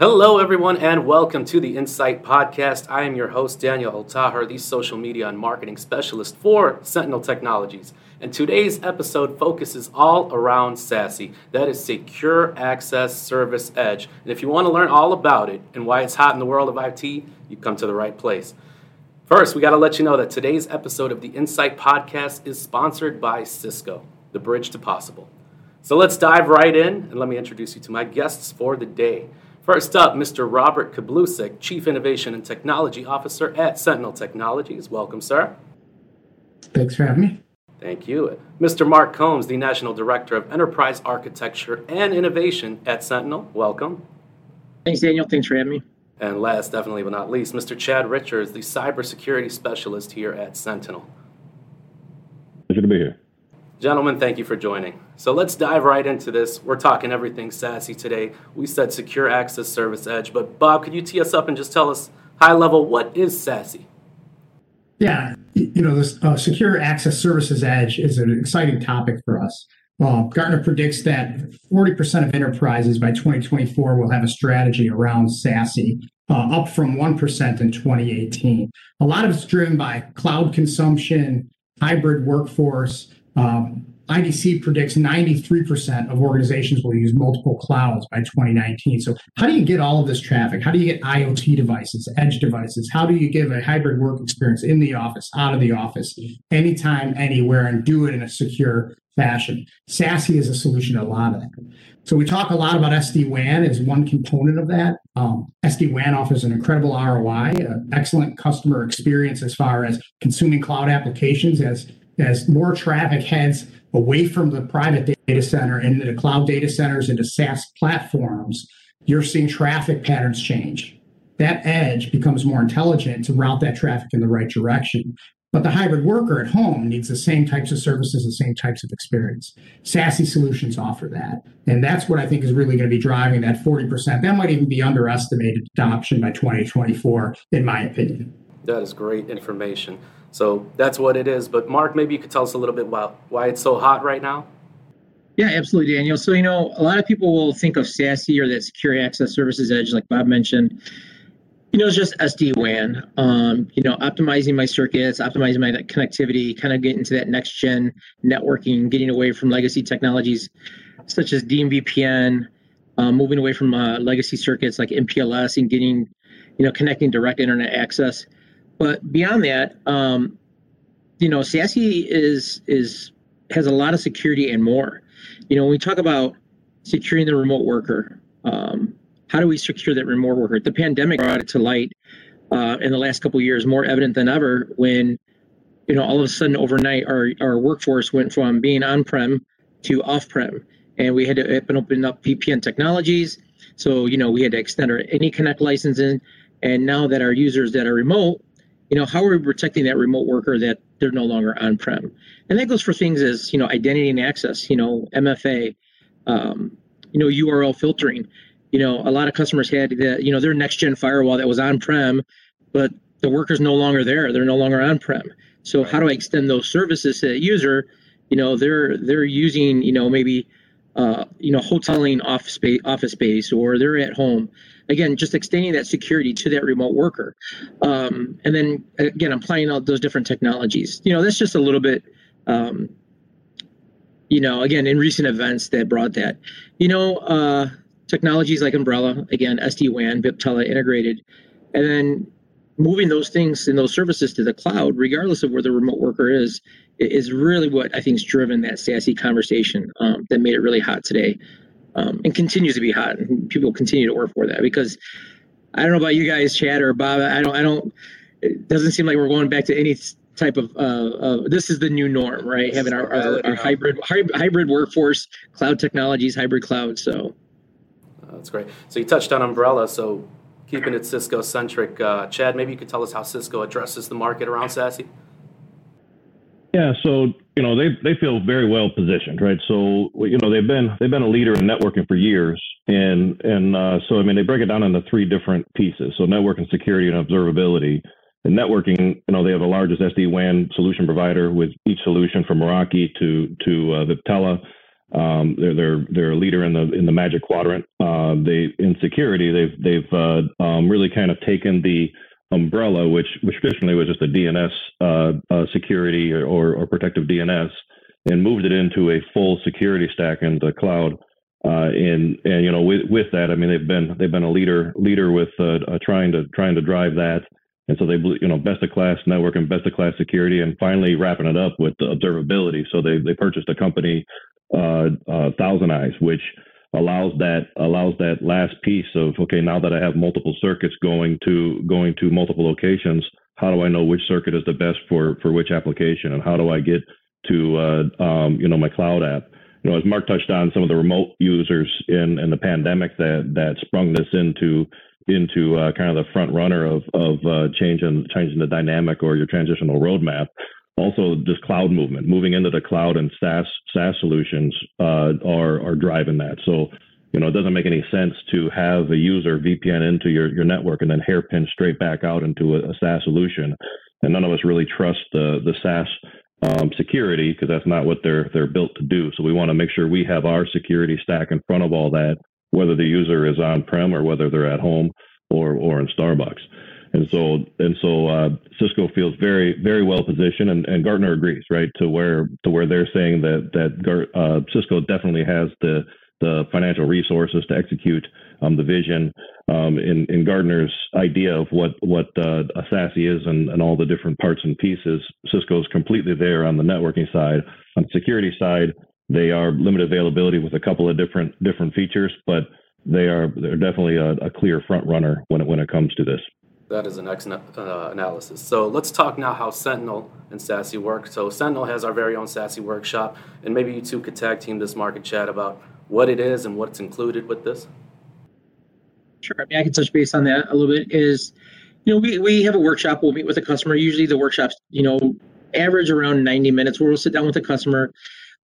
Hello, everyone, and welcome to the Insight Podcast. I am your host, Daniel Altaher, the social media and marketing specialist for Sentinel Technologies. And today's episode focuses all around SASE, that is Secure Access Service Edge. And if you want to learn all about it and why it's hot in the world of IT, you've come to the right place. First, we got to let you know that today's episode of the Insight Podcast is sponsored by Cisco, the bridge to possible. So let's dive right in, and let me introduce you to my guests for the day. First up, Mr. Robert Keblusek, Chief Innovation and Technology Officer at Sentinel Technologies. Welcome, sir. Thanks for having me. Thank you. Mr. Mark Combs, the National Director of Enterprise Architecture and Innovation at Sentinel. Welcome. Thanks, Daniel. Thanks for having me. And last, definitely but not least, Mr. Chad Richards, the Cybersecurity Specialist here at Sentinel. Pleasure to be here. Gentlemen, thank you for joining. So let's dive right into this. We're talking everything SASE today. We said Secure Access Service Edge, but Bob, could you tee us up and just tell us high level what is SASE? Yeah, you know, this uh, Secure Access Services Edge is an exciting topic for us. Uh, Gartner predicts that 40% of enterprises by 2024 will have a strategy around SASE, uh, up from 1% in 2018. A lot of it's driven by cloud consumption, hybrid workforce, IDC predicts 93% of organizations will use multiple clouds by 2019. So, how do you get all of this traffic? How do you get IoT devices, edge devices? How do you give a hybrid work experience in the office, out of the office, anytime, anywhere, and do it in a secure fashion? SASE is a solution to a lot of that. So, we talk a lot about SD WAN as one component of that. Um, SD WAN offers an incredible ROI, excellent customer experience as far as consuming cloud applications as as more traffic heads away from the private data center into the cloud data centers into SaaS platforms, you're seeing traffic patterns change. That edge becomes more intelligent to route that traffic in the right direction. But the hybrid worker at home needs the same types of services, the same types of experience. SASE solutions offer that. And that's what I think is really going to be driving that 40%. That might even be underestimated adoption by 2024, in my opinion. That is great information. So that's what it is. But Mark, maybe you could tell us a little bit about why it's so hot right now. Yeah, absolutely, Daniel. So you know, a lot of people will think of SASE or that Secure Access Services Edge, like Bob mentioned. You know, it's just SD WAN. Um, you know, optimizing my circuits, optimizing my connectivity, kind of getting to that next gen networking, getting away from legacy technologies such as DMVPN, um, moving away from uh, legacy circuits like MPLS, and getting, you know, connecting direct internet access. But beyond that, um, you know, SASE is is has a lot of security and more. You know, when we talk about securing the remote worker, um, how do we secure that remote worker? The pandemic brought it to light uh, in the last couple years, more evident than ever. When you know, all of a sudden, overnight, our our workforce went from being on-prem to off-prem, and we had to open up VPN technologies. So you know, we had to extend our AnyConnect licensing, and now that our users that are remote you know, how are we protecting that remote worker that they're no longer on-prem? And that goes for things as, you know, identity and access, you know, MFA, um, you know, URL filtering. You know, a lot of customers had the, you know, their next gen firewall that was on-prem, but the worker's no longer there. They're no longer on-prem. So how do I extend those services to that user? You know, they're they're using, you know, maybe uh, you know, hoteling office space, office space, or they're at home again, just extending that security to that remote worker. Um, and then again, applying all those different technologies. You know, that's just a little bit, um, you know, again, in recent events that brought that. You know, uh, technologies like Umbrella, again, SD WAN, Viptela integrated, and then moving those things and those services to the cloud, regardless of where the remote worker is, is really what I think has driven that SASE conversation um, that made it really hot today um, and continues to be hot. And people continue to work for that because I don't know about you guys, Chad or Bob. I don't. I don't. It doesn't seem like we're going back to any type of. Uh, uh, this is the new norm, right? Having our, our, our hybrid hybrid workforce, cloud technologies, hybrid cloud. So that's great. So you touched on Umbrella. So keeping it Cisco centric, uh, Chad, maybe you could tell us how Cisco addresses the market around SASE. Yeah, so you know they they feel very well positioned, right? So you know they've been they've been a leader in networking for years, and and uh, so I mean they break it down into three different pieces. So networking, security, and observability. And networking, you know, they have the largest SD WAN solution provider with each solution from Meraki to to uh, Viptela. Um, they're they're they're a leader in the in the Magic Quadrant. Uh, they in security they've they've uh, um, really kind of taken the umbrella, which which traditionally was just a DNS uh, uh, security or, or protective DNS, and moved it into a full security stack in the cloud. Uh, and and you know with with that, I mean they've been they've been a leader leader with uh, uh, trying to trying to drive that. And so they you know best of class network and best of class security, and finally wrapping it up with observability. So they they purchased a company, uh, Thousand Eyes, which allows that allows that last piece of okay now that I have multiple circuits going to going to multiple locations how do I know which circuit is the best for for which application? And how do I get to uh, um, you know my cloud app? You know as Mark touched on some of the remote users in in the pandemic that that sprung this into into uh, kind of the front runner of of uh, changing changing the dynamic or your transitional roadmap also just cloud movement, moving into the cloud and SaaS SaaS solutions uh, are are driving that. So you know it doesn't make any sense to have a user VPN into your your network and then hairpin straight back out into a, a SaaS solution. And none of us really trust the the SaaS um, security because that's not what they're they're built to do. So we want to make sure we have our security stack in front of all that, whether the user is on prem or whether they're at home or or in Starbucks. And so and so uh, Cisco feels very very well positioned, and, and Gartner agrees, right, to where to where they're saying that that uh, Cisco definitely has the the financial resources to execute um, the vision um, in, in Gartner's idea of what what uh, a SASE is and, and all the different parts and pieces. Cisco is completely there on the networking side. On the security side, they are limited availability with a couple of different different features, but they are they're definitely a, a clear front runner when it when it comes to this. That is an excellent uh, analysis. So let's talk now how Sentinel and SASE work. So Sentinel has our very own SASE workshop, and maybe you two could tag team this market chat about what it is and what's included with this. Sure. I mean, I can touch base on that a little bit. Is you know we we have a workshop. We'll meet with a customer. Usually the workshops you know average around 90 minutes where we'll sit down with the customer.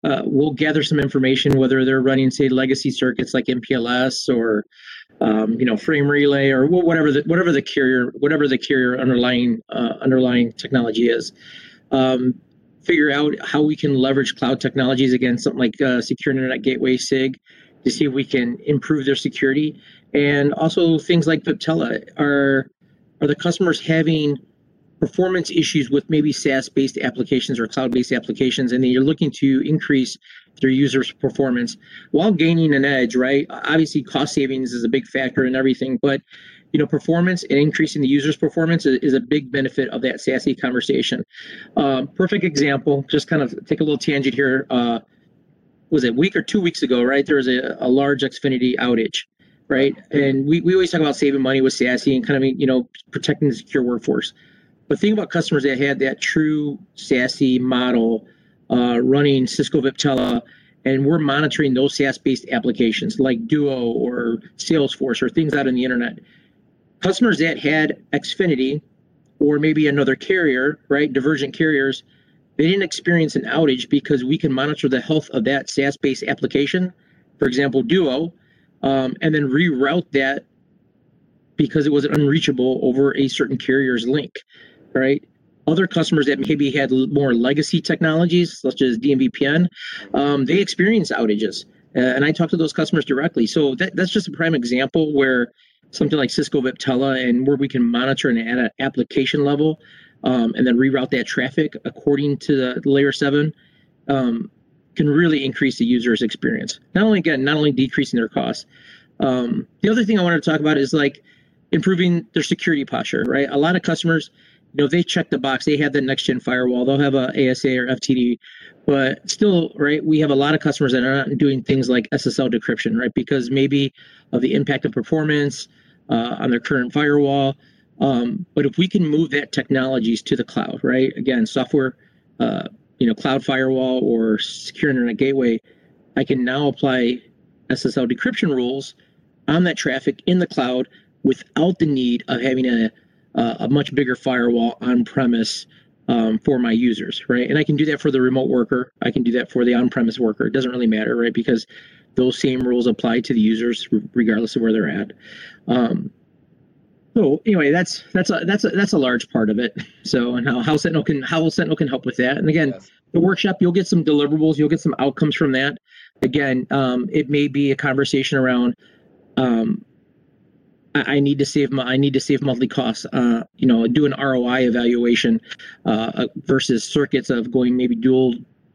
Uh, we'll gather some information whether they're running say legacy circuits like MPLS or um, you know, frame relay or whatever the whatever the carrier whatever the carrier underlying uh, underlying technology is. Um, figure out how we can leverage cloud technologies against something like uh, secure internet gateway SIG to see if we can improve their security, and also things like Viptela are are the customers having performance issues with maybe SaaS-based applications or cloud-based applications, and then you're looking to increase their users' performance while gaining an edge, right? Obviously, cost savings is a big factor in everything, but you know, performance and increasing the user's performance is, is a big benefit of that SASE conversation. Um, perfect example, just kind of take a little tangent here. Uh, was it a week or two weeks ago, right? There was a, a large Xfinity outage, right? And we, we always talk about saving money with SASE and kind of, you know, protecting the secure workforce. But think about customers that had that true SASE model uh, running Cisco Viptela, and we're monitoring those SaaS-based applications like Duo or Salesforce or things out on the internet. Customers that had Xfinity or maybe another carrier, right, divergent carriers, they didn't experience an outage because we can monitor the health of that SaaS-based application, for example, Duo, um, and then reroute that because it was unreachable over a certain carrier's link right? Other customers that maybe had more legacy technologies, such as DMVPN, um, they experience outages. Uh, and I talk to those customers directly. So that, that's just a prime example where something like Cisco Viptela and where we can monitor and at an application level um, and then reroute that traffic according to the layer seven um, can really increase the user's experience. Not only again, not only decreasing their costs. Um, the other thing I wanted to talk about is like improving their security posture, right? A lot of customers, you know they check the box. They have the next gen firewall. They'll have a asa or ftd but still right we have a lot of customers that are not doing things like ssl decryption right? Because maybe of the impact of performance uh, on their current firewall. Um, but if we can move that technologies to the cloud right? Again software uh, you know cloud firewall or secure internet gateway i can now apply ssl decryption rules on that traffic in the cloud without the need of having a uh, a much bigger firewall on premise um, for my users, right? And I can do that for the remote worker. I can do that for the on premise worker. It doesn't really matter, right? Because those same rules apply to the users regardless of where they're at. Um, So anyway, that's that's a that's a that's a large part of it. So and how how Sentinel can how Sentinel can help with that. And again, yes. the workshop you'll get some deliverables, you'll get some outcomes from that. Again, um, it may be a conversation around um, I, need to save my I need to save monthly costs. Uh, you know, do an ROI evaluation uh, uh, versus circuits of going maybe dual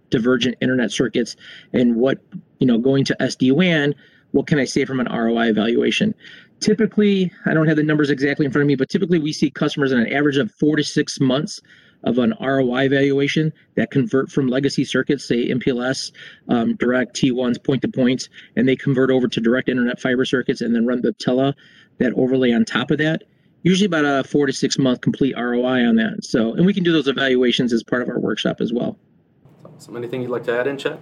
divergent internet circuits and what you know going to SD WAN. What can I save from an ROI evaluation? Typically, I don't have the numbers exactly in front of me, but typically we see customers on an average of four to six months of an ROI evaluation that convert from legacy circuits, say MPLS, um, direct T1s, point to points, and they convert over to direct internet fiber circuits and then run Viptela that overlay on top of that. Usually about a four to six month complete ROI on that. So, and we can do those evaluations as part of our workshop as well. So, anything you'd like to add in, Chad?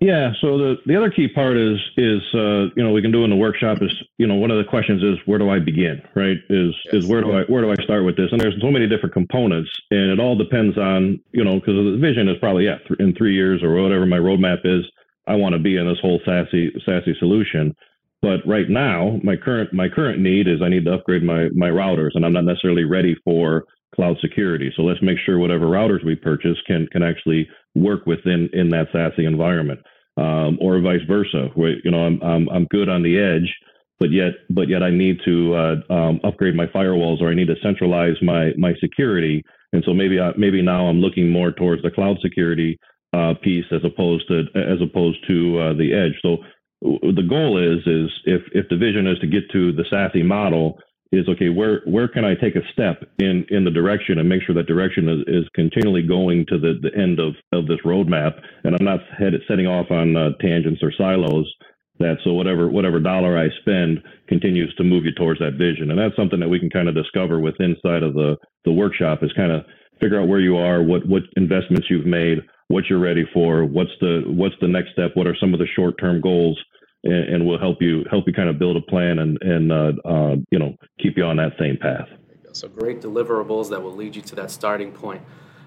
Yeah. So the the other key part is is uh, you know we can do in the workshop is you know one of the questions is where do I begin right is yes. is where do I where do I start with this and there's so many different components and it all depends on you know because the vision is probably yeah in three years or whatever my roadmap is I want to be in this whole SASE SASE solution but right now, my current my current need is I need to upgrade my my routers, and I'm not necessarily ready for cloud security. So let's make sure whatever routers we purchase can can actually work within in that SASE environment, um, or vice versa. Where, you know, I'm, I'm I'm good on the edge, but yet but yet I need to uh, um, upgrade my firewalls, or I need to centralize my my security. And so maybe I, maybe now I'm looking more towards the cloud security uh, piece as opposed to as opposed to uh, the edge. So the goal is is if if the vision is to get to the SASE model is okay where where can I take a step in in the direction and make sure that direction is, is continually going to the, the end of of this roadmap? And I'm not headed setting off on uh, tangents or silos that so whatever whatever dollar I spend continues to move you towards that vision. And that's something that we can kind of discover with inside of the the workshop is kind of figure out where you are what what investments you've made what you're ready for what's the what's the next step what are some of the short term goals and, and we'll help you help you kind of build a plan and and uh, uh, you know keep you on that same path. So great deliverables that will lead you to that starting point.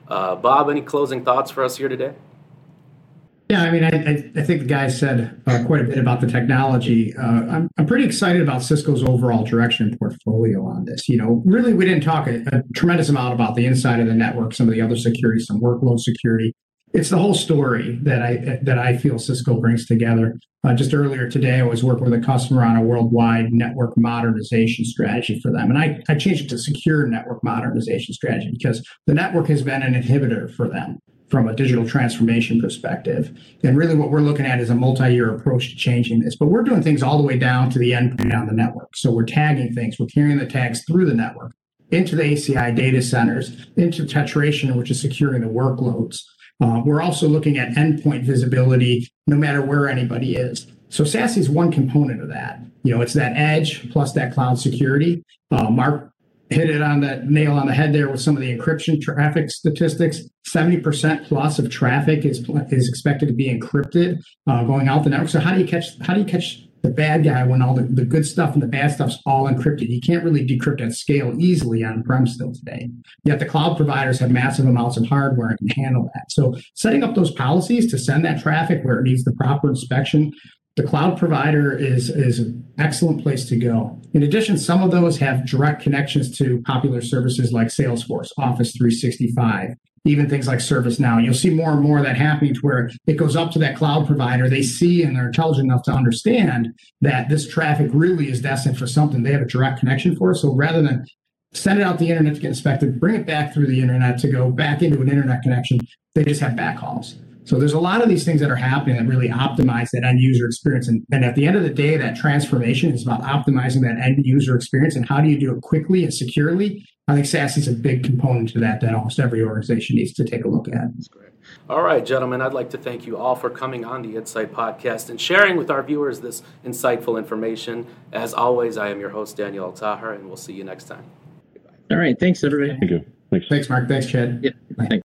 Uh, Bob, any closing thoughts for us here today? Yeah, I mean, I, I think the guy said uh, quite a bit about the technology. Uh, I'm, I'm pretty excited about Cisco's overall direction and portfolio on this. You know, really, we didn't talk a, a, tremendous amount about the inside of the network, some of the other security, some workload security it's the whole story that I that I feel Cisco brings together. Uh, just earlier today, I was working with a customer on a worldwide network modernization strategy for them, and I, I changed it to secure network modernization strategy because the network has been an inhibitor for them from a digital transformation perspective. And really, what we're looking at is a multi-year approach to changing this. But we're doing things all the way down to the endpoint on the network. So we're tagging things, we're carrying the tags through the network into the ACI data centers, into tetration, which is securing the workloads. Uh, we're also looking at endpoint visibility no matter where anybody is. So SASE is one component of that. You know, it's that edge plus that cloud security. Uh, Mark hit it on the nail on the head there with some of the encryption traffic statistics. 70% plus of traffic is is expected to be encrypted uh, going out the network. So how do you catch how do you catch the bad guy when all the, the good stuff and the bad stuff's all encrypted. You can't really decrypt at scale easily on prem still today. Yet the cloud providers have massive amounts of hardware and can handle that. So setting up those policies to send that traffic where it needs the proper inspection, the cloud provider is, is an excellent place to go. In addition, some of those have direct connections to popular services like Salesforce, Office 365, even things like ServiceNow. You'll see more and more of that happening to where it goes up to that cloud provider. They see and they're intelligent enough to understand that this traffic really is destined for something they have a direct connection for. So rather than send it out the internet to get inspected, bring it back through the internet to go back into an internet connection, they just have backhauls. So there's a lot of these things that are happening that really optimize that end user experience. And, and at the end of the day, that transformation is about optimizing that end user experience. And how do you do it quickly and securely? I think SASE is a big component to that that almost every organization needs to take a look at. That's great. All right, gentlemen, I'd like to thank you all for coming on the Insight Podcast and sharing with our viewers this insightful information. As always, I am your host, Daniel Altaher, and we'll see you next time. All right. Thanks, everybody. Thank you. Thanks. Thanks, Mark. Thanks, Chad. Yeah. Thanks.